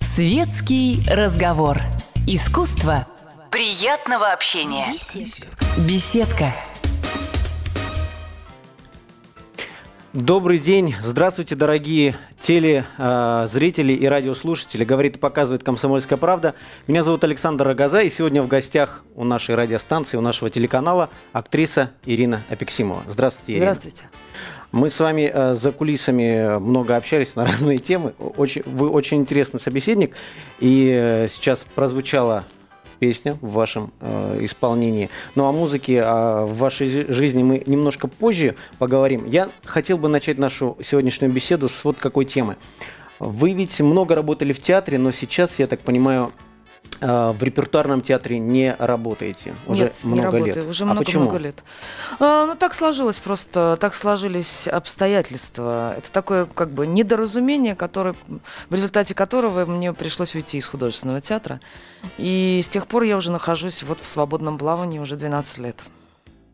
Светский разговор. Искусство приятного общения. Беседка. Добрый день. Здравствуйте, дорогие телезрители и радиослушатели. Говорит и показывает «Комсомольская правда». Меня зовут Александр Рогоза, и сегодня в гостях у нашей радиостанции, у нашего телеканала актриса Ирина Апексимова. Здравствуйте, Ирина. Здравствуйте. Мы с вами э, за кулисами много общались на разные темы. Очень, вы очень интересный собеседник. И э, сейчас прозвучала песня в вашем э, исполнении. Ну о музыке а в вашей жизни мы немножко позже поговорим. Я хотел бы начать нашу сегодняшнюю беседу с вот какой темы. Вы ведь много работали в театре, но сейчас, я так понимаю, э, в репертуарном театре не работаете уже Нет, много не работаю, лет. уже а много, почему? много лет. А, ну, так сложилось просто, так сложились обстоятельства. Это такое, как бы, недоразумение, которое, в результате которого мне пришлось уйти из художественного театра. И с тех пор я уже нахожусь вот в свободном плавании уже 12 лет.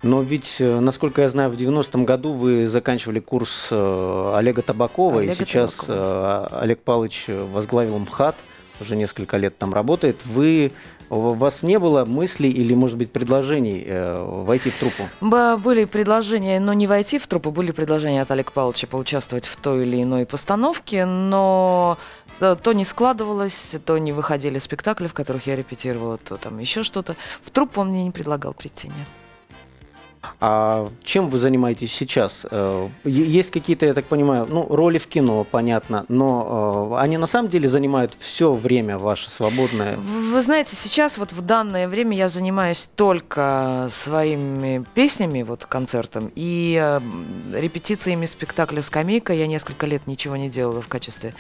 Но ведь, э, насколько я знаю, в 90-м году вы заканчивали курс э, Олега Табакова, и Олега сейчас Табакова. э, Олег Павлович возглавил МХАТ, уже несколько лет там работает. Вы, у вас не было мыслей или, может быть, предложений э, войти в труппу? Были предложения, но не войти в труппу, были предложения от Олега Павловича поучаствовать в той или иной постановке, но то не складывалось, то не выходили спектакли, в которых я репетировала, то там еще что-то. В труппу он мне не предлагал прийти, нет. А чем вы занимаетесь сейчас? Э, Есть какие-то, я так понимаю, ну, роли в кино, понятно, но э, они на самом деле занимают все время ваше свободное. Вы знаете, сейчас вот в данное время я занимаюсь только своими песнями, вот концертом, и э, репетициями спектакля «Скамейка». Я несколько лет ничего не делала в качестве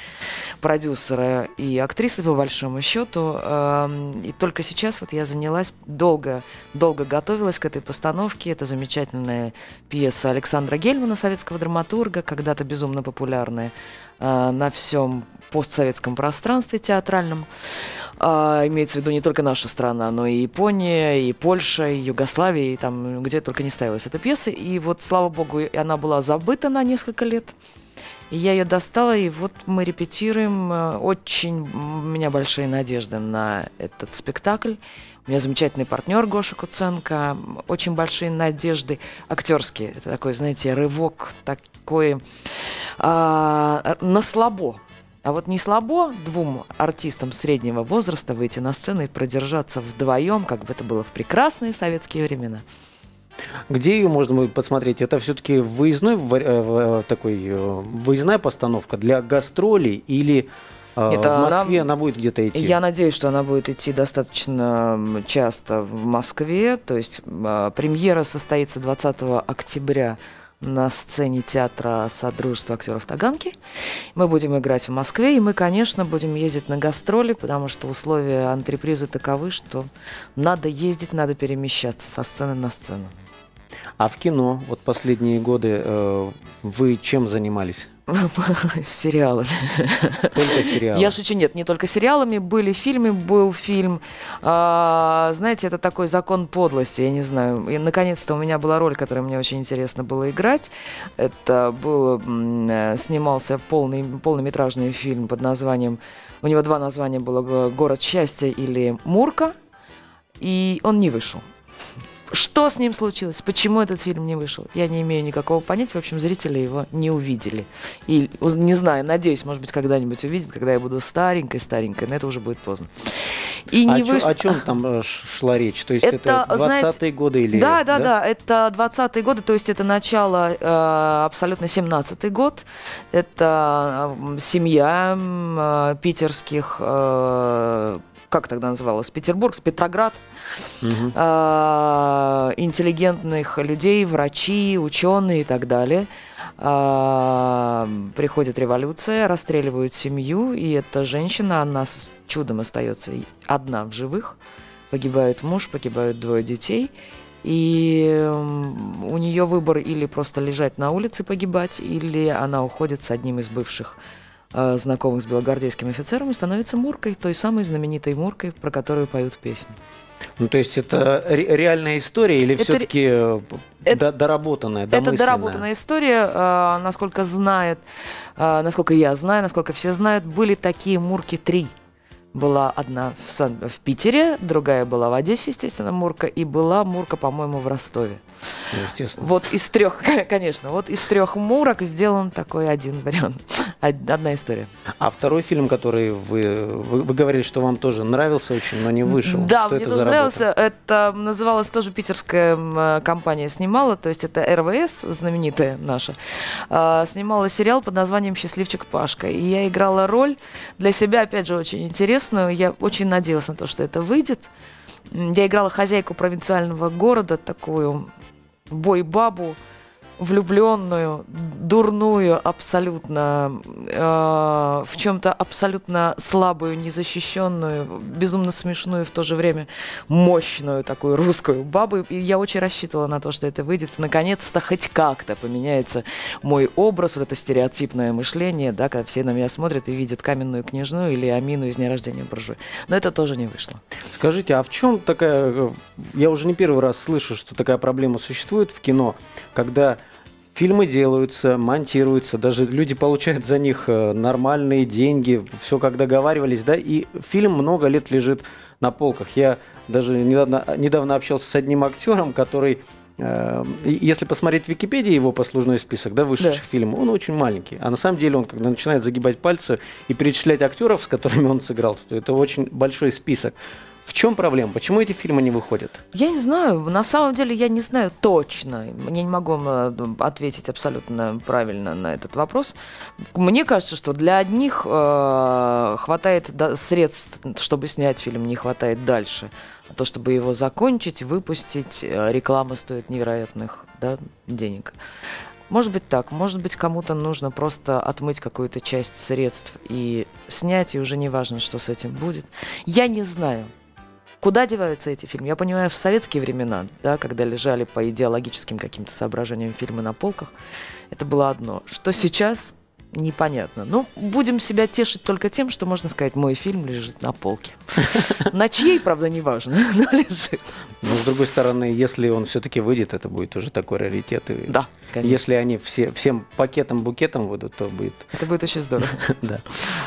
продюсера и актрисы, по большому счету. Эм, И только сейчас вот я занялась, долго, долго готовилась к этой постановке. Это замечательная пьеса Александра Гельмана, советского драматурга, когда-то безумно популярная э, на всем постсоветском пространстве театральном. А, имеется в виду не только наша страна, но и Япония, и Польша, и Югославия, и там где только не ставилась эта пьеса. И вот, слава богу, она была забыта на несколько лет. И я ее достала, и вот мы репетируем. Э, Очень у меня большие надежды на этот спектакль. У меня замечательный партнер Гоша Куценко. Очень большие надежды актерские. Это такой, знаете, рывок такой а, на слабо. А вот не слабо двум артистам среднего возраста выйти на сцену и продержаться вдвоем, как бы это было в прекрасные советские времена. Где ее можно будет посмотреть? Это все-таки выездной э, в- такой э, выездная постановка для гастролей или э, Нет, в она- Москве она будет где-то идти? Я надеюсь, что она будет идти достаточно часто в Москве. То есть а, премьера состоится 20 октября на сцене театра Содружества актеров Таганки. Мы будем играть в Москве, и мы, конечно, будем ездить на гастроли, потому что условия антрепризы таковы, что надо ездить, надо перемещаться со сцены на сцену. А в кино, вот последние годы, э, вы чем занимались? Сериалы. Только сериалы? Я шучу, нет, не только сериалами, были фильмы, был фильм. А, знаете, это такой закон подлости, я не знаю. И наконец-то у меня была роль, которую мне очень интересно было играть. Это был, э, снимался полный, полнометражный фильм под названием, у него два названия было «Город счастья» или «Мурка», и он не вышел. Что с ним случилось? Почему этот фильм не вышел? Я не имею никакого понятия. В общем, зрители его не увидели. И не знаю, надеюсь, может быть, когда-нибудь увидят, когда я буду старенькой-старенькой, но это уже будет поздно. И А не чё- вышло. о чем там э, шла речь? То есть это, Это, 20-е знаете, годы или... Да, да, да, это 20-е годы, то есть это начало э, абсолютно 17-й год. Это э, семья э, питерских, э, как тогда называлось, Петербург, Петроград, Мгм. э, интеллигентных людей, врачи, ученые и так далее. Э, приходит революция, расстреливают семью, и эта женщина, она с чудом остается одна в живых. Погибает муж, погибают двое детей. И у нее выбор или просто лежать на улице погибать, или она уходит с одним из бывших э, знакомых с белогвардейским офицером и становится Муркой, той самой знаменитой Муркой, про которую поют песни. Ну, то есть это ре- реальная история или Это все-таки ре- это- доработанная, Это доработанная история, э, насколько знает, э, насколько я знаю, насколько все знают, были такие Мурки три. Была одна в, Сан- в Питере, другая была в Одессе, естественно, Мурка, и была Мурка, по-моему, в Ростове. Ну, естественно. Вот из трех, конечно, вот из трех Мурок сделан такой один вариант, одна история. А второй фильм, который вы, вы, вы говорили, что вам тоже нравился очень, но не вышел. Да, Что мне это тоже нравился. Это называлась тоже питерская э, компания снимала, то есть это РВС, знаменитая наша, а, снимала сериал под названием «Счастливчик Пашка». И я играла роль для себя, опять же, очень интересную. Я очень надеялась на то, что это выйдет. Я играла хозяйку провинциального города, такую бой-бабу, влюбленную, дурную, абсолютно, э, в чем-то абсолютно слабую, незащищенную, безумно смешную в то же время мощную такую русскую бабу. И я очень рассчитывала на то, что это выйдет. Наконец-то хоть как-то поменяется мой образ, вот это стереотипное мышление, да, когда все на меня смотрят и видят каменную княжну или Амину из дня рождения буржуя. Но это тоже не вышло. Скажите, а в чем такая... э, Я уже не первый раз слышу, что такая проблема существует в кино, когда фильмы делаются, монтируются, даже люди получают за них э, нормальные деньги, все как договаривались, да, и фильм много лет лежит на полках. Я даже недавно, недавно общался с одним актером, который э, если посмотреть в Википедии его послужной список, да, вышедших Да. фильмов, он очень маленький. А на самом деле он, когда начинает загибать пальцы и перечислять актеров, с которыми он сыграл, то это очень большой список. Чем проблема? Почему эти фильмы не выходят? Я не знаю, на самом деле я не знаю точно. Я не могу э, ответить абсолютно правильно на этот вопрос. Мне кажется, что для одних э, хватает средств, чтобы снять фильм, не хватает дальше. А то, чтобы его закончить, выпустить, э, реклама стоит невероятных да, денег. Может быть так, может быть кому-то нужно просто отмыть какую-то часть средств и снять, и уже не важно, что с этим будет. Я не знаю. Куда деваются эти фильмы? Я понимаю, в советские времена, да, когда лежали по идеологическим каким-то соображениям фильмы на полках, это было одно. Что сейчас, непонятно. Ну, будем себя тешить только тем, что можно сказать, мой фильм лежит на полке. На чьей, правда, не важно, но лежит. Но с другой стороны, если он все-таки выйдет, это будет уже такой раритет. И Да, конечно. Если они все, всем пакетом-букетом выйдут, то будет Это будет очень здорово. Да.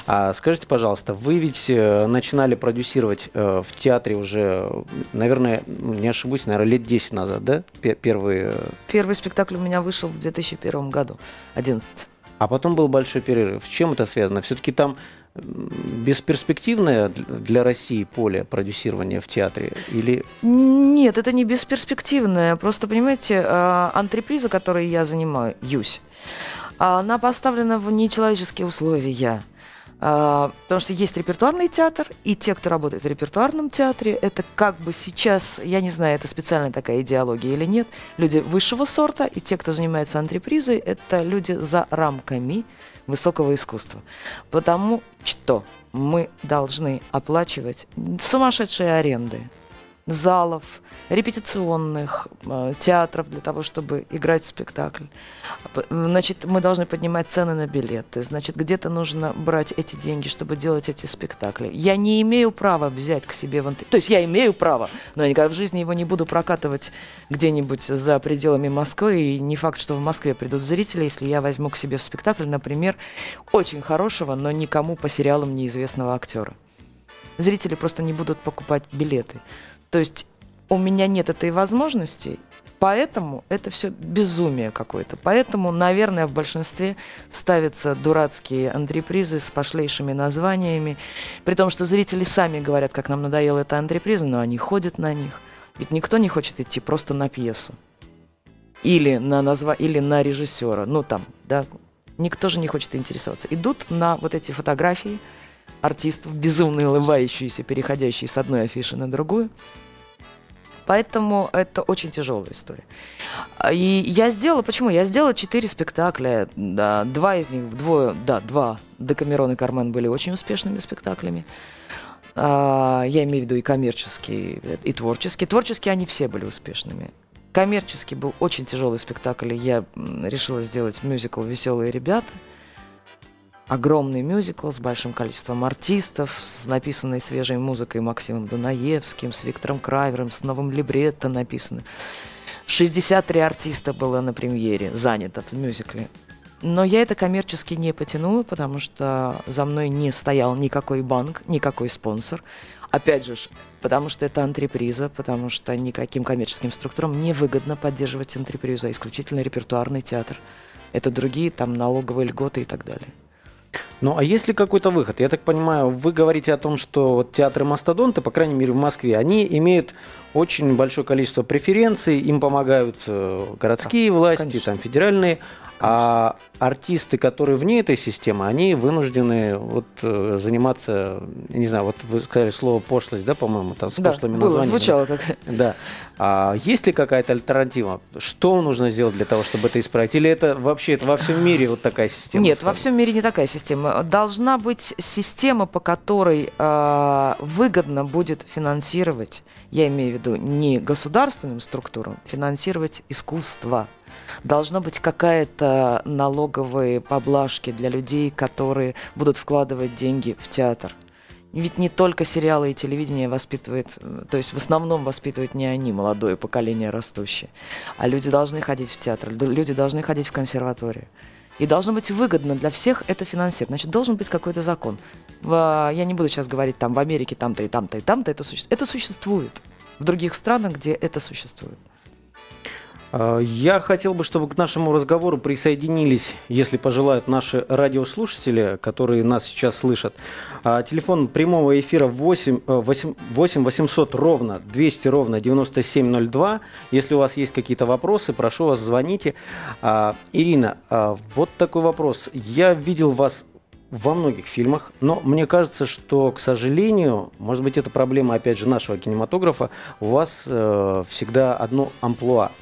А скажите, пожалуйста, вы ведь э, начинали продюсировать э, в театре уже, наверное, не ошибусь, наверное, лет 10 назад, да? Пе- Первые. э, Первый спектакль у меня вышел в 2001 году, 11. А потом был большой перерыв. С чем это связано? Все-таки там бесперспективное для- для России поле продюсирования в театре? Или Нет, это не бесперспективное. Просто, понимаете, э, антреприза, которой я занимаюсь, она поставлена в нечеловеческие условия. А, Потому что есть репертуарный театр, и те, кто работает в репертуарном театре, это как бы сейчас, я не знаю, это специальная такая идеология или нет, люди высшего сорта, и те, кто занимается антрепризой, это люди за рамками высокого искусства. Потому что мы должны оплачивать сумасшедшие аренды залов, репетиционных, э, театров для того, чтобы играть спектакль. Значит, мы должны поднимать цены на билеты. Значит, где-то нужно брать эти деньги, чтобы делать эти спектакли. Я не имею права взять к себе в антреприз. То есть я имею право, но я никогда в жизни его не буду прокатывать где-нибудь за пределами Москвы. И не факт, что в Москве придут зрители, если я возьму к себе в спектакль, например, очень хорошего, но никому по сериалам неизвестного актера. Зрители просто не будут покупать билеты. То есть у меня нет этой возможности, поэтому это все безумие какое-то. Поэтому, наверное, в большинстве ставятся дурацкие антрепризы с пошлейшими названиями, при том, что зрители сами говорят, как нам надоела эта антреприза, но они ходят на них. Ведь никто не хочет идти просто на пьесу. Или на, назва... или на режиссера. Ну, там, да. Никто же не хочет интересоваться. Идут на вот эти фотографии артистов, безумно улыбающиеся, переходящие с одной афиши на другую. Поэтому это очень тяжелая история. А, И я сделала, почему? Я сделала четыре спектакля, да, два из них, двое, да, два, Декамерон и Кармен были очень успешными спектаклями. А, Я имею в виду и коммерческие, и творческие. Творческие они все были успешными. Коммерческий был очень тяжелый спектакль, и я решила сделать мюзикл «Веселые ребята». Огромный мюзикл с большим количеством артистов, с написанной свежей музыкой Максимом Дунаевским, с Виктором Крайвером, с новым либретто написанным. 63 артиста было на премьере занято в мюзикле. Но я это коммерчески не потянула, потому что за мной не стоял никакой банк, никакой спонсор. Опять же, потому что это антреприза, потому что никаким коммерческим структурам не выгодно поддерживать антрепризу, а исключительно репертуарный театр. Это другие там налоговые льготы и так далее. Ну, а есть ли какой-то выход? Я так понимаю, вы говорите о том, что вот театры мастодонты, по крайней мере в Москве, они имеют очень большое количество преференций, им помогают э, городские власти, Конечно. там федеральные. А артисты, которые вне этой системы, они вынуждены вот э, заниматься, не знаю, вот вы сказали слово пошлость, да, по-моему, там с да, пошлыми было, названиями. звучало так. Да. А есть ли какая-то альтернатива? Что нужно сделать для того, чтобы это исправить? Или это вообще это во всем мире вот такая система? Нет, во всем мире не такая система. Должна быть система, по которой э, выгодно будет финансировать, я имею в виду не государственным структурам, финансировать искусство должна быть какая-то налоговые поблажки для людей, которые будут вкладывать деньги в театр. Ведь не только сериалы и телевидение воспитывает, то есть в основном воспитывают не они, молодое поколение растущее, а люди должны ходить в театр, люди должны ходить в консерваторию. И должно быть выгодно для всех это финансировать. Значит, должен быть какой-то закон. В, я не буду сейчас говорить там в Америке там-то и там-то и там-то это существует. Это существует в других странах, где это существует. А, я хотел бы, чтобы к нашему разговору присоединились, если пожелают, наши радиослушатели, которые нас сейчас слышат. А, телефон прямого эфира 8, 8, 8 800 ровно 200 ровно 9702. Если у вас есть какие-то вопросы, прошу вас, звоните. А, Ирина, вот такой вопрос. Я видел вас во многих фильмах, но мне кажется, что, к сожалению, может быть, это проблема, опять же, нашего кинематографа, у вас э, всегда одно амплуа –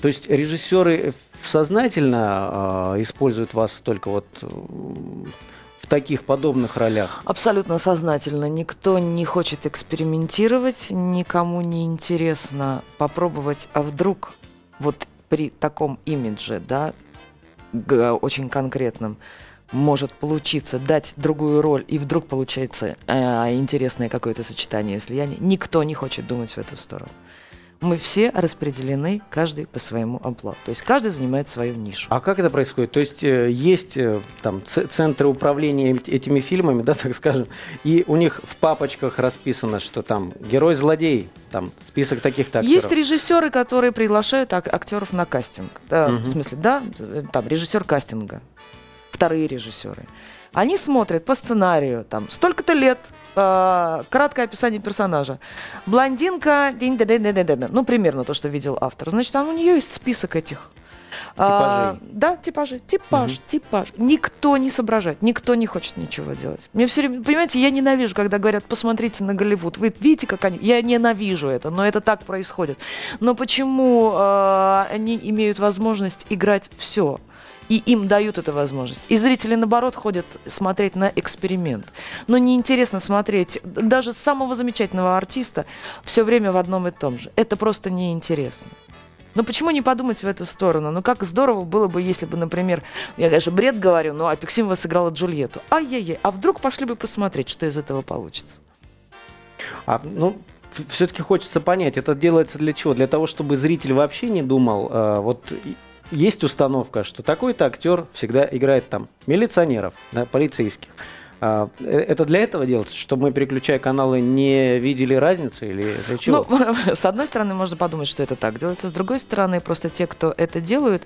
то есть режиссеры сознательно э, используют вас только вот э, в таких подобных ролях? Абсолютно сознательно. Никто не хочет экспериментировать, никому не интересно попробовать, а вдруг вот при таком имидже, да, очень конкретном, может получиться дать другую роль, и вдруг получается э, интересное какое-то сочетание слияния. Никто не хочет думать в эту сторону мы все распределены, каждый по своему амплуа. То есть каждый занимает свою нишу. А как это происходит? То есть э, есть э, там центры управления этими фильмами, да, так скажем, и у них в папочках расписано, что там герой-злодей, там список таких-то актеров. Есть режиссеры, которые приглашают ак- актеров на кастинг. Да, угу. В смысле, да, там режиссер кастинга, вторые режиссеры. Они смотрят по сценарию, там, столько-то лет, э, краткое описание персонажа. Блондинка, ну, примерно то, что видел автор. Значит, у нее есть список этих А, да, типажи. Типаж, угу. типаж. Никто не соображает, никто не хочет ничего делать. Мне все время, понимаете, я ненавижу, когда говорят, посмотрите на Голливуд. Вы видите, как они... Я ненавижу это, но это так происходит. Но почему э, они имеют возможность играть все? И им дают эту возможность. И зрители, наоборот, ходят смотреть на эксперимент. Но неинтересно смотреть даже самого замечательного артиста все время в одном и том же. Это просто неинтересно. Но почему не подумать в эту сторону? Ну, как здорово было бы, если бы, например, я даже бред говорю, но Апексимова сыграла Джульетту. Ай-яй-яй, а вдруг пошли бы посмотреть, что из этого получится? А, ну, все-таки хочется понять, это делается для чего? Для того, чтобы зритель вообще не думал, э, вот есть установка, что такой-то актер всегда играет там милиционеров, да, полицейских. А, э, это для этого делается, чтобы мы, переключая каналы, не видели разницу или для чего? Ну, с одной стороны, можно подумать, что это так делается. С другой стороны, просто те, кто это делают,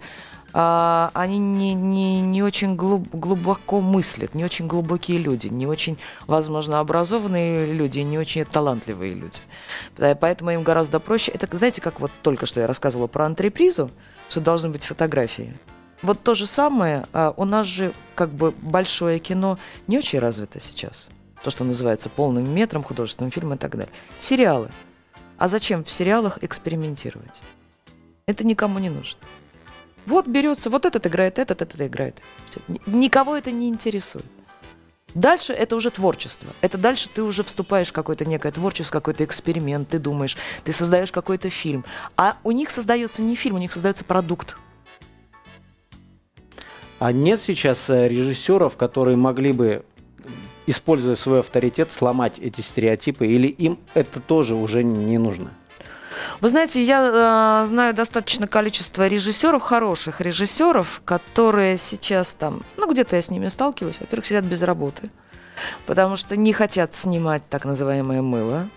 а, они не, не, не очень глуб, глубоко мыслят, не очень глубокие люди, не очень, возможно, образованные люди, не очень талантливые люди. Поэтому им гораздо проще. Это, знаете, как вот только что я рассказывала про антрепризу, что должны быть фотографии. Вот то же самое, а, у нас же как бы большое кино не очень развито сейчас. То, что называется полным метром, художественным фильмом и так далее. Сериалы. А зачем в сериалах экспериментировать? Это никому не нужно. Вот берется, вот этот играет, этот, этот играет. Все. Никого это не интересует. Дальше это уже творчество. Это дальше ты уже вступаешь в какое-то некое творчество, какой-то эксперимент, ты думаешь, ты создаешь какой-то фильм. А у них создается не фильм, у них создается продукт. А нет сейчас э, режиссеров, которые могли бы, используя свой авторитет, сломать эти стереотипы, или им это тоже уже не нужно? Вы знаете, я э, знаю достаточно количество режиссеров, хороших режиссеров, которые сейчас там, ну где-то я с ними сталкиваюсь, во-первых, сидят без работы, потому что не хотят снимать так называемое мыло,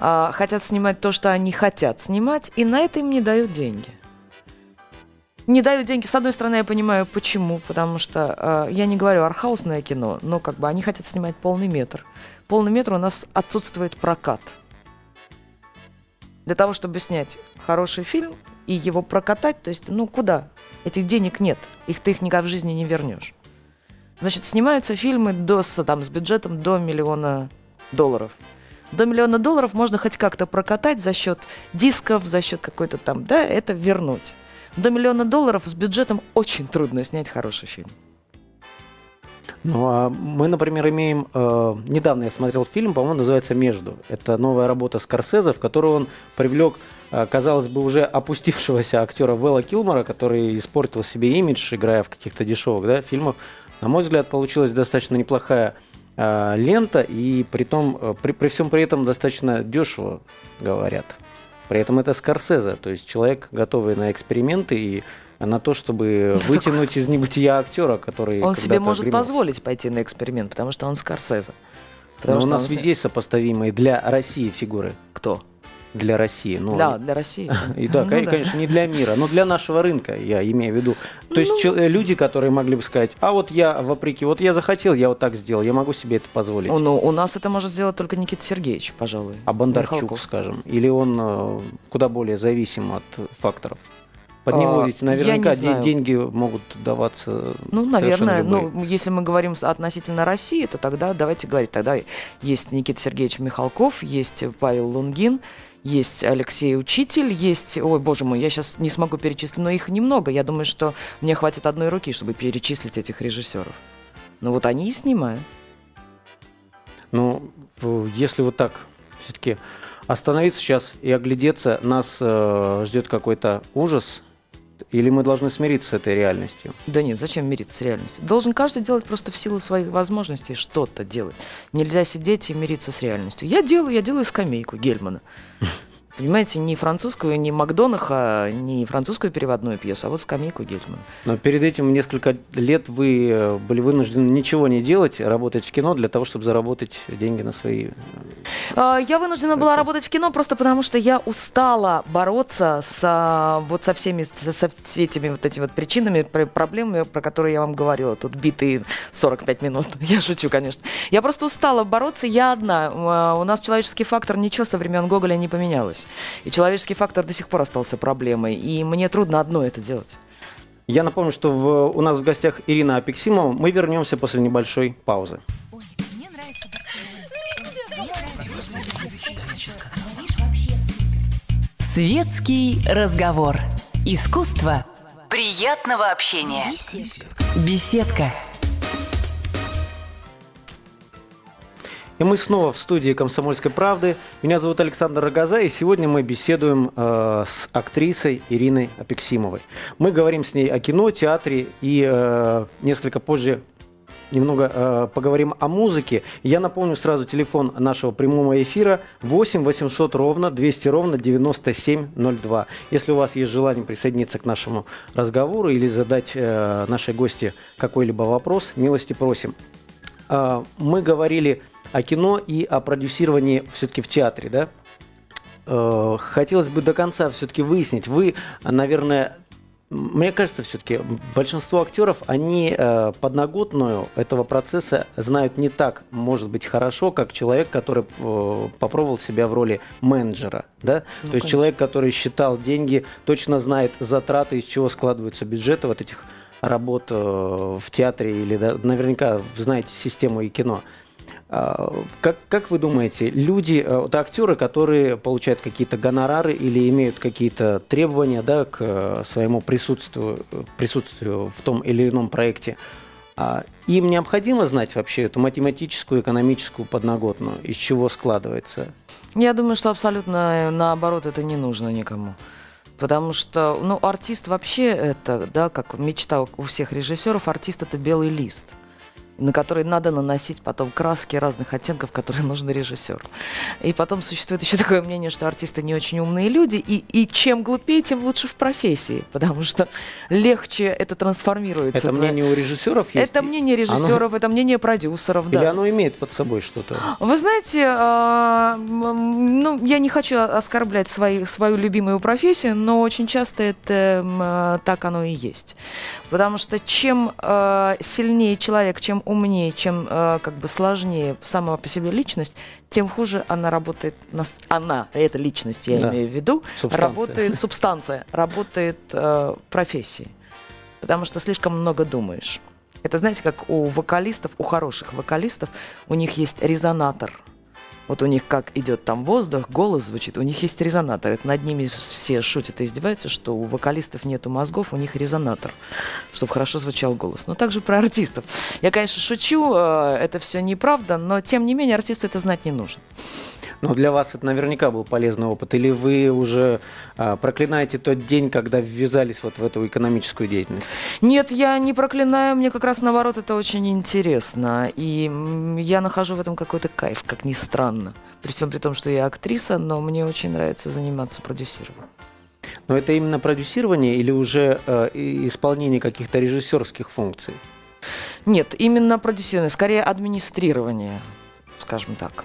а хотят снимать то, что они хотят снимать, и на это им не дают деньги. Не дают деньги. С одной стороны, я понимаю, почему. Потому что э, я не говорю архаусное кино, но как бы они хотят снимать полный метр. Полный метр у нас отсутствует прокат. Для того, чтобы снять хороший фильм и его прокатать, то есть, ну куда? Этих денег нет. Их ты их никогда в жизни не вернешь. Значит, снимаются фильмы до, там, с бюджетом до миллиона долларов. До миллиона долларов можно хоть как-то прокатать за счет дисков, за счет какой-то там, да, это вернуть. До миллиона долларов с бюджетом очень трудно снять хороший фильм. Ну, а мы, например, имеем... Э, недавно я смотрел фильм, по-моему, называется «Между». Это новая работа Скорсезе, в которую он привлек, э, казалось бы, уже опустившегося актера Вэлла Килмора, который испортил себе имидж, играя в каких-то дешевых да, фильмах. На мой взгляд, получилась достаточно неплохая э, лента, и при, том, э, при, при всем при этом достаточно дешево говорят. При этом это Скорсезе, то есть человек, готовый на эксперименты и на то, чтобы вытянуть из небытия актера, который... Он себе может гремел. позволить пойти на эксперимент, потому что он Скорсезе. Потому Но что у нас он... есть сопоставимые для России фигуры. Кто? для России. Ну, для, для России. И да, ну, конечно, да. не для мира, но для нашего рынка, я имею в виду. То есть ну, люди, которые могли бы сказать, а вот я, вопреки, вот я захотел, я вот так сделал, я могу себе это позволить. Ну, у нас это может сделать только Никита Сергеевич, пожалуй. А Бондарчук, Михалков. скажем, или он э, куда более зависим от факторов? Под него а, ведь наверняка не деньги могут даваться. Ну, наверное, ну, если мы говорим относительно России, то тогда давайте говорить. Тогда есть Никита Сергеевич Михалков, есть Павел Лунгин, есть Алексей Учитель, есть, ой, боже мой, я сейчас не смогу перечислить, но их немного. Я думаю, что мне хватит одной руки, чтобы перечислить этих режиссеров. Но вот они и снимают. Ну, если вот так все-таки остановиться сейчас и оглядеться, нас э, ждет какой-то ужас, или мы должны смириться с этой реальностью? Да нет, зачем мириться с реальностью? Должен каждый делать просто в силу своих возможностей что-то делать. Нельзя сидеть и мириться с реальностью. Я делаю, я делаю скамейку Гельмана. Понимаете, не французскую, не Макдонаха, не французскую переводную пьесу, а вот скамейку Гельмана. Но перед этим несколько лет вы э, были вынуждены ничего не делать, работать в кино для того, чтобы заработать деньги на свои... Э, а, я вынуждена была работать в кино просто потому, что я устала бороться с, а, вот со всеми со, со этими вот этими вот причинами, проблемами, про которые я вам говорила. Тут битые 45 минут. Я шучу, конечно. Я просто устала бороться, я одна. А, у нас человеческий фактор ничего со времен Гоголя не поменялось. И человеческий фактор до сих пор остался проблемой. И мне трудно одно это делать. Я напомню, что в, у нас в гостях Ирина Апексимова. Мы вернемся после небольшой паузы. Светский разговор. Искусство приятного общения. Беседка. И мы снова в студии «Комсомольской правды». Меня зовут Александр Рогоза, и сегодня мы беседуем э, с актрисой Ириной Апексимовой. Мы говорим с ней о кино, театре и э, несколько позже немного э, поговорим о музыке. Я напомню сразу телефон нашего прямого эфира 8 800 ровно 200 ровно 9702. Если у вас есть желание присоединиться к нашему разговору или задать э, нашей гости какой-либо вопрос, милости просим. Э, мы говорили кино и о продюсировании все-таки в театре, да? Э, хотелось бы до конца все-таки выяснить. Вы, наверное, мне кажется, все-таки большинство актеров, они э, подноготную этого процесса знают не так, может быть, хорошо, как человек, который э, попробовал себя в роли менеджера. Да? Ну, То есть человек, который считал деньги, точно знает затраты, из чего складываются бюджеты вот этих работ э, в театре или да, наверняка знаете систему и кино. А, как, как вы думаете, люди, э, вот актеры, которые получают какие-то гонорары или имеют какие-то требования да, к э, своему присутствию, присутствию в том или ином проекте, а им необходимо знать вообще эту математическую, экономическую подноготную, из чего складывается? Я думаю, что абсолютно наоборот это не нужно никому. Потому что, ну, артист вообще это, да, как мечта у всех режиссеров, артист это белый лист на который надо наносить потом краски разных оттенков, которые нужны режиссеру. И потом существует еще такое мнение, что артисты не очень умные люди, и, и чем глупее, тем лучше в профессии, потому что легче это трансформируется. Это мнение у режиссеров есть? Это мнение режиссеров, оно... это мнение продюсеров, да. Или оно имеет под собой что-то? Вы знаете, э, ну, я не хочу оскорблять свои, свою любимую профессию, но очень часто это э, так оно и есть. Потому что чем э, сильнее человек, чем умнее, чем э, как бы сложнее сама по себе личность, тем хуже она работает. На, она, эта личность, я да. имею в виду, субстанция. работает субстанция, работает э, профессии. Потому что слишком много думаешь. Это знаете, как у вокалистов, у хороших вокалистов, у них есть резонатор – вот у них как идет там воздух, голос звучит, у них есть резонатор. Это над ними все шутят и издеваются, что у вокалистов нету мозгов, у них резонатор, чтобы хорошо звучал голос. Но также про артистов. Я, конечно, шучу, э, это все неправда, но тем не менее артисту это знать не нужно. Но для вас это наверняка был полезный опыт. Или вы уже а, проклинаете тот день, когда ввязались вот в эту экономическую деятельность? Нет, я не проклинаю. Мне как раз наоборот это очень интересно. И я нахожу в этом какой-то кайф, как ни странно. При всем при том, что я актриса, но мне очень нравится заниматься продюсированием. Но это именно продюсирование или уже э, исполнение каких-то режиссерских функций? Нет, именно продюсирование, скорее администрирование, скажем так.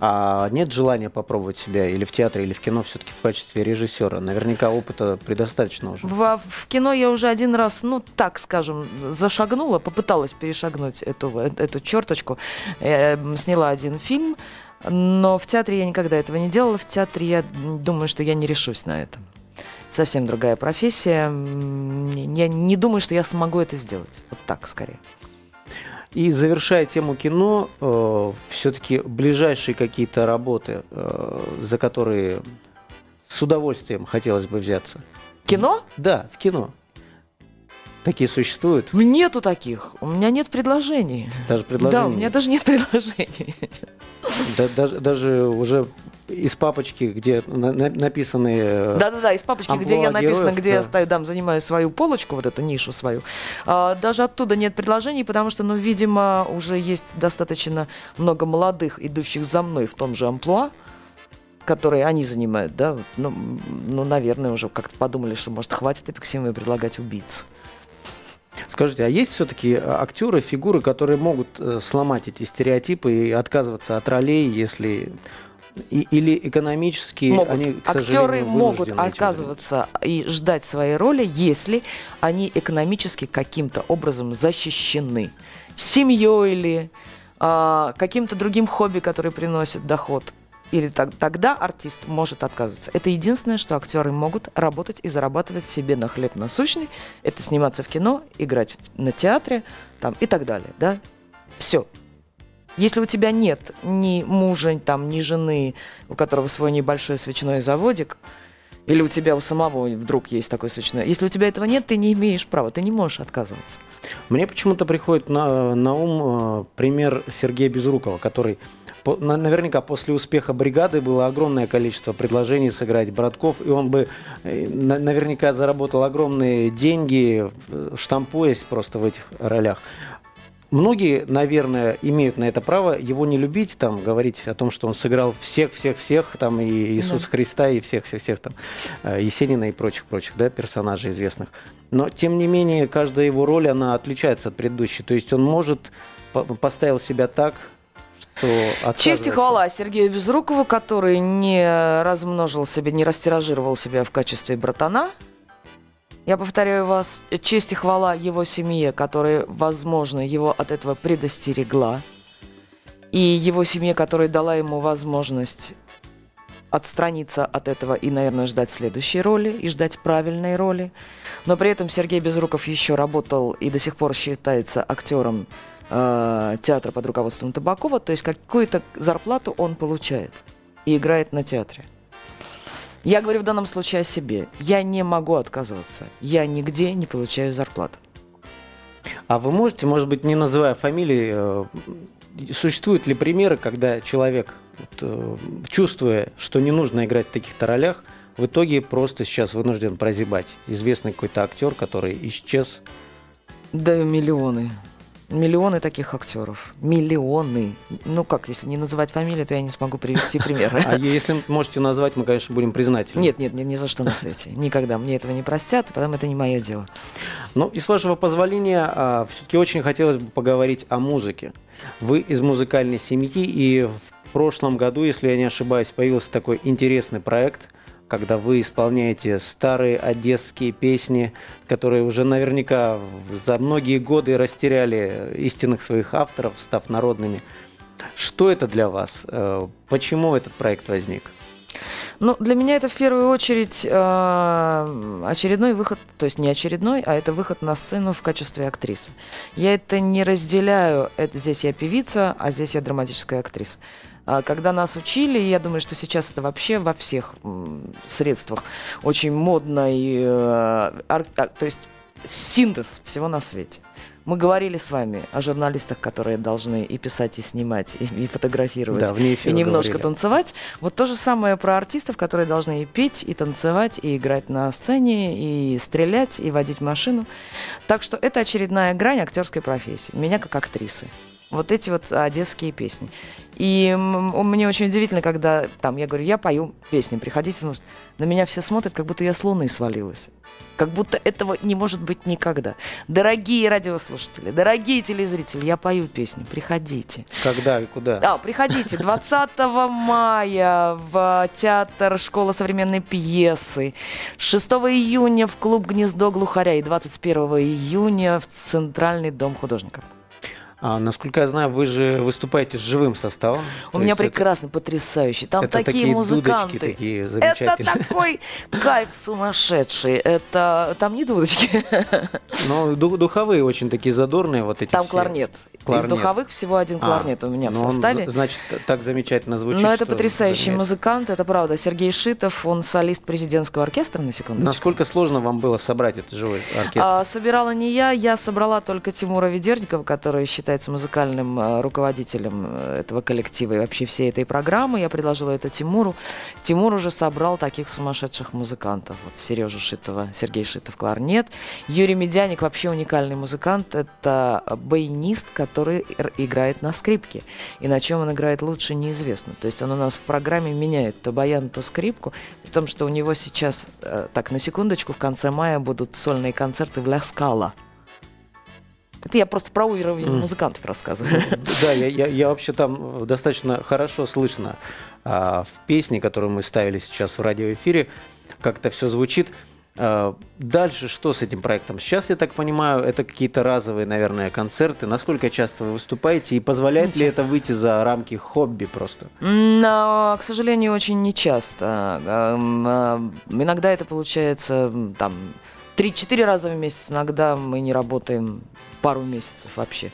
А нет желания попробовать себя или в театре, или в кино все-таки в качестве режиссера? Наверняка опыта предостаточно уже. В, в кино я уже один раз, ну так скажем, зашагнула, попыталась перешагнуть эту, эту черточку. Я сняла один фильм, но в театре я никогда этого не делала. В театре я думаю, что я не решусь на это. Совсем другая профессия. Я не думаю, что я смогу это сделать. Вот так скорее. И завершая тему кино, э, все-таки ближайшие какие-то работы, э, за которые с удовольствием хотелось бы взяться. Кино? Да, в кино. Такие существуют? Нету таких. У меня нет предложений. Даже предложений? Да, у меня даже нет предложений. Да, даже, даже уже из папочки, где на, на, написаны... Э, Да-да-да, из папочки, где я написано, где да. я стою, да, занимаю свою полочку, вот эту нишу свою. А, даже оттуда нет предложений, потому что, ну, видимо, уже есть достаточно много молодых, идущих за мной в том же амплуа, которые они занимают, да, ну, ну наверное, уже как-то подумали, что, может, хватит эпиксимы предлагать убийц. Скажите, а есть все-таки э, актеры, фигуры, которые могут э, сломать эти стереотипы и отказываться от ролей, если и, или экономически могут. они, к Актеры могут отказываться и ждать своей роли, если они экономически каким-то образом защищены. Семьей или а, каким-то другим хобби, который приносит доход. Или так, тогда артист может отказываться. Это единственное, что актеры могут работать и зарабатывать себе на хлеб насущный. Это сниматься в кино, играть на театре там, и так далее. Да? Все. Если у тебя нет ни мужа, там, ни жены, у которого свой небольшой свечной заводик, или у тебя у самого вдруг есть такой свечной, если у тебя этого нет, ты не имеешь права, ты не можешь отказываться. Мне почему-то приходит на, на ум э, пример Сергея Безрукова, который наверняка после успеха бригады было огромное количество предложений сыграть Братков, и он бы э, на, наверняка заработал огромные деньги, э, штампуясь просто в этих ролях. Многие, наверное, имеют на это право его не любить, там, говорить о том, что он сыграл всех-всех-всех, там, и Иисус да. Христа, и всех-всех-всех, там, э, Есенина и прочих-прочих, да, персонажей известных. Но, тем не менее, каждая его роль, она отличается от предыдущей. То есть он может, поставил себя так, что Честь и хвала Сергею Безрукову, который не размножил себя, не растиражировал себя в качестве братана, я повторяю вас, честь и хвала его семье, которая, возможно, его от этого предостерегла, и его семье, которая дала ему возможность отстраниться от этого и, наверное, ждать следующей роли и ждать правильной роли. Но при этом Сергей Безруков еще работал и до сих пор считается актером э, театра под руководством Табакова, то есть какую-то зарплату он получает и играет на театре. Я говорю в данном случае о себе. Я не могу отказываться. Я нигде не получаю зарплату. А вы можете, может быть, не называя фамилии, э, существуют ли примеры, когда человек, э, чувствуя, что не нужно играть в таких-то ролях, в итоге просто сейчас вынужден прозябать. Известный какой-то актер, который исчез. Да, миллионы. Миллионы таких актеров. Миллионы. Ну как, если не называть фамилию, то я не смогу привести примеры. А если можете назвать, мы, конечно, будем признательны. Нет, нет, ни за что на свете. Никогда. Мне этого не простят, и потом это не мое дело. Ну и с вашего позволения, а, все-таки очень хотелось бы поговорить о музыке. Вы из музыкальной семьи, и в прошлом году, если я не ошибаюсь, появился такой интересный проект – когда вы исполняете старые одесские песни, которые уже наверняка за многие годы растеряли истинных своих авторов, став народными. Что это для вас? Э, почему этот проект возник? Ну, для меня это в первую очередь э, очередной выход, то есть не очередной, а это выход на сцену в качестве актрисы. Я это не разделяю. Это здесь я певица, а здесь я драматическая актриса. А, когда нас учили, я думаю, что сейчас это вообще во всех средствах очень модно, и, э, а, то есть синтез всего на свете. Мы говорили с вами о журналистах, которые должны и писать, и снимать, и, и фотографировать, да, и немножко говорили. танцевать. Вот то же самое про артистов, которые должны и петь, и танцевать, и играть на сцене, и стрелять, и водить машину. Так что это очередная грань актерской профессии. Меня как актрисы. Вот эти вот одесские песни. И мне очень удивительно, когда там я говорю, я пою песни, приходите, ну, на меня все смотрят, как будто я с луны свалилась. Как будто этого не может быть никогда. Дорогие радиослушатели, дорогие телезрители, я пою песни, приходите. Когда и куда? Да, приходите. 20 мая в театр «Школа современной пьесы». 6 июня в клуб «Гнездо глухаря» и 21 июня в Центральный дом художников. А, насколько я знаю, вы же выступаете с живым составом. У меня прекрасный, это... потрясающий. Там это такие, такие музыканты. Дудочки, такие это такой кайф сумасшедший. Это там не дудочки. Ну, духовые очень такие задорные вот эти. Там все. кларнет. кларнет. Из духовых всего один а, кларнет а, у меня в ну, составе. Он, значит, так замечательно звучит. Но это потрясающий заменяет. музыкант, это правда. Сергей Шитов, он солист президентского оркестра, на секунду. Насколько сложно вам было собрать этот живой оркестр? А, собирала не я, я собрала только Тимура Ведерникова, который считает считается музыкальным э, руководителем э, этого коллектива и вообще всей этой программы. Я предложила это Тимуру. Тимур уже собрал таких сумасшедших музыкантов. Вот Сережу Шитова, Сергей Шитов, кларнет. Юрий Медяник вообще уникальный музыкант. Это баянист, который играет на скрипке. И на чем он играет лучше, неизвестно. То есть он у нас в программе меняет то баян, то скрипку. При том, что у него сейчас, э, так, на секундочку, в конце мая будут сольные концерты в Ля Скала. Это я просто про уровень музыкантов рассказываю. Да, я, я, вообще там достаточно хорошо слышно а, в песне, которую мы ставили сейчас в радиоэфире, как это все звучит. А, дальше что с этим проектом? Сейчас, я так понимаю, это какие-то разовые, наверное, концерты. Насколько часто вы выступаете и позволяет не ли часто. это выйти за рамки хобби просто? Но, к сожалению, очень нечасто. А, иногда это получается там 3-4 раза в месяц, иногда мы не работаем пару месяцев вообще.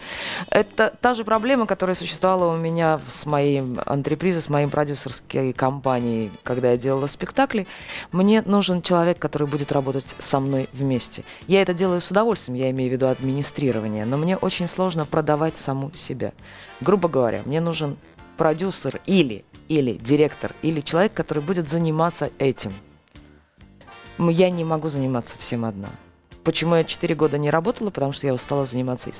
Это та же проблема, которая существовала у меня с моей антрепризой, с моей продюсерской компанией, когда я делала спектакли. Мне нужен человек, который будет работать со мной вместе. Я это делаю с удовольствием, я имею в виду администрирование, но мне очень сложно продавать саму себя. Грубо говоря, мне нужен продюсер или, или директор, или человек, который будет заниматься этим. Я не могу заниматься всем одна. Почему я 4 года не работала? Потому что я устала заниматься,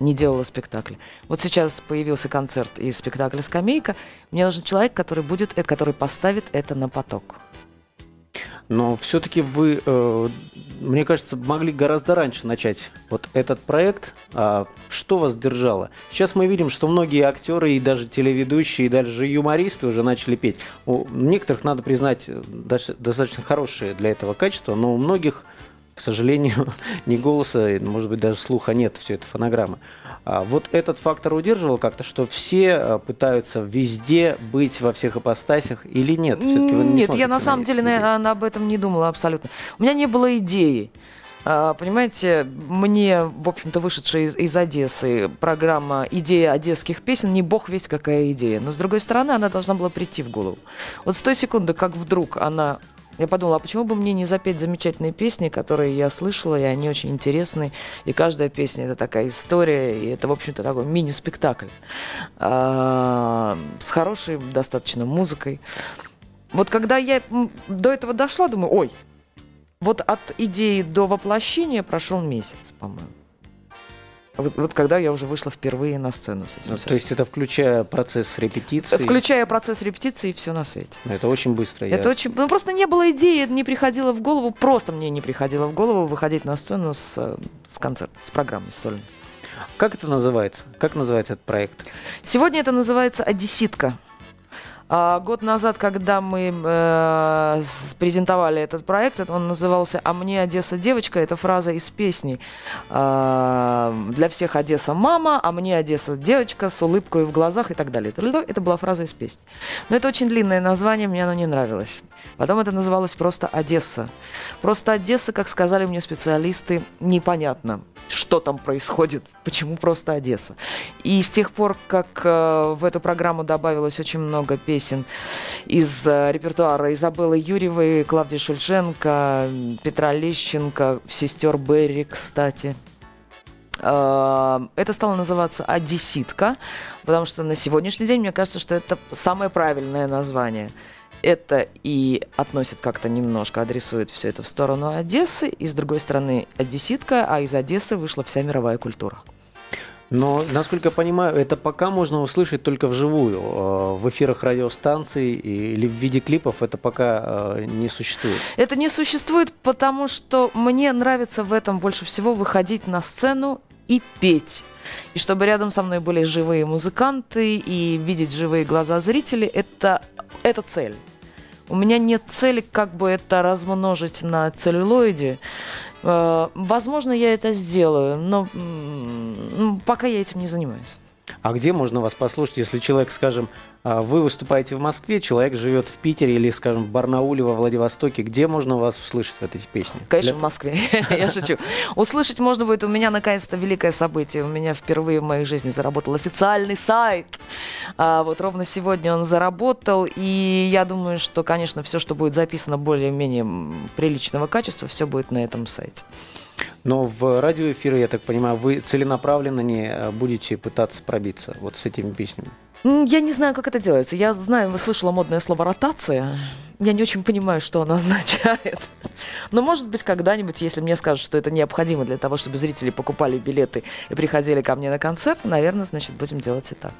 не делала спектакли. Вот сейчас появился концерт из спектакля «Скамейка». Мне нужен человек, который будет, э, который поставит это на поток. Но все-таки вы, э, мне кажется, могли гораздо раньше начать вот этот проект. А что вас держало? Сейчас мы видим, что многие актеры и даже телеведущие, и даже юмористы уже начали петь. У некоторых, надо признать, достаточно хорошие для этого качества, но у многих к сожалению, ни голоса, может быть, даже слуха нет, все это фонограммы. А вот этот фактор удерживал как-то, что все а, пытаются везде быть во всех ипостасях или нет? нет, я на самом деле на, об этом не думала абсолютно. У меня не было идеи. А, понимаете, мне, в общем-то, вышедшая из, из Одессы программа «Идея одесских песен» не бог весть какая идея. Но, с другой стороны, она должна была прийти в голову. Вот с той секунды, как вдруг она я подумала, а почему бы мне не запеть замечательные песни, которые я слышала, и они очень интересные. И каждая песня это такая история, и это, в общем-то, такой мини-спектакль а, с хорошей достаточно музыкой. Вот когда я до этого дошла, думаю, ой, вот от идеи до воплощения прошел месяц, по-моему. Вот, вот когда я уже вышла впервые на сцену с этим. Ну, то есть это включая процесс репетиции? Включая процесс репетиции и все на свете. Но это очень быстро. Это я... очень... Ну, просто не было идеи, не приходило в голову, просто мне не приходило в голову выходить на сцену с, э, с концертом, с программой с сольной. Как это называется? Как называется этот проект? Сегодня это называется «Одесситка». А, год назад, когда мы э, презентовали этот проект, он назывался «А мне Одесса девочка». Это фраза из песни. Э, «Для всех Одесса мама, а мне Одесса девочка с улыбкой в глазах» и так далее. Это, это была фраза из песни. Но это очень длинное название, мне оно не нравилось. Потом это называлось просто «Одесса». Просто «Одесса», как сказали мне специалисты, непонятно что там происходит, почему просто Одесса. И с тех пор, как э, в эту программу добавилось очень много песен из э, репертуара Изабеллы Юрьевой, Клавдии Шульженко, Петра Лещенко, сестер Берри, кстати, э, это стало называться «Одесситка», потому что на сегодняшний день мне кажется, что это самое правильное название – это и относит как-то немножко, адресует все это в сторону Одессы, и с другой стороны одесситка, а из Одессы вышла вся мировая культура. Но, насколько я понимаю, это пока можно услышать только вживую. Э, в эфирах радиостанций или в виде клипов это пока э, не существует. Это не существует, потому что мне нравится в этом больше всего выходить на сцену и петь. И чтобы рядом со мной были живые музыканты и видеть живые глаза зрителей, это, это цель. У меня нет цели как бы это размножить на целлюлоиде. Э, возможно, я это сделаю, но пока я этим не занимаюсь. А где можно вас послушать, если человек, скажем, а, вы выступаете в Москве, человек живет в Питере или, скажем, в Барнауле, во Владивостоке, где можно вас услышать вот эти песни? Конечно, Для... в Москве, я шучу. Услышать можно будет у меня наконец-то великое событие. У меня впервые в моей жизни заработал официальный сайт. А вот ровно сегодня он заработал, и я думаю, что, конечно, все, что будет записано более-менее приличного качества, все будет на этом сайте. Но в радиоэфиры, я так понимаю, вы целенаправленно не э, будете пытаться пробиться вот с этими песнями? Я не знаю, как это делается. Я знаю, вы слышала модное слово «ротация». Я не очень понимаю, что оно означает. Но, может быть, когда-нибудь, если мне скажут, что это необходимо для того, чтобы зрители покупали билеты и приходили ко мне на концерт, наверное, значит, будем делать и так.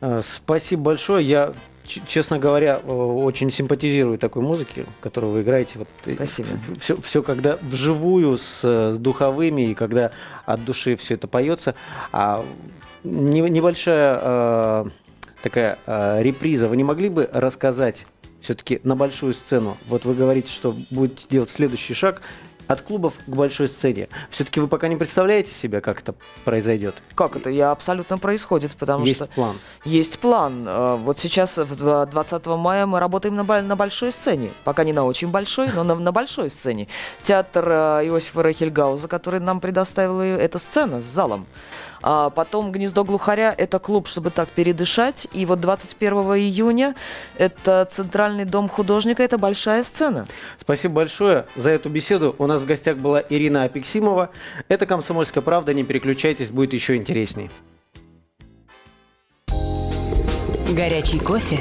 Э, спасибо большое. Я честно говоря, очень симпатизирую такой музыке, которую вы играете. Вот Спасибо. Все, все когда вживую с, с духовыми и когда от души все это поется. А не, небольшая э, такая э, реприза. Вы не могли бы рассказать все-таки на большую сцену? Вот вы говорите, что будете делать следующий шаг от клубов к большой сцене. Все-таки вы пока не представляете себе, как это произойдет? Как это? Я абсолютно происходит, потому есть что... Есть план. Есть план. Э, вот сейчас, 20 мая, мы работаем на, на большой сцене. Пока не на очень большой, но на, на большой сцене. Театр э, Иосифа Рахельгауза, который нам предоставил эта сцена с залом. А потом «Гнездо глухаря» — это клуб, чтобы так передышать. И вот 21 июня это Центральный дом художника, это большая сцена. Спасибо большое за эту беседу. У нас в гостях была Ирина Апексимова. Это «Комсомольская правда». Не переключайтесь, будет еще интересней. Горячий кофе,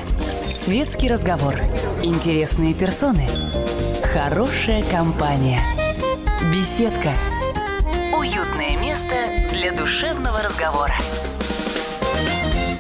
светский разговор, интересные персоны, хорошая компания, беседка – разговора.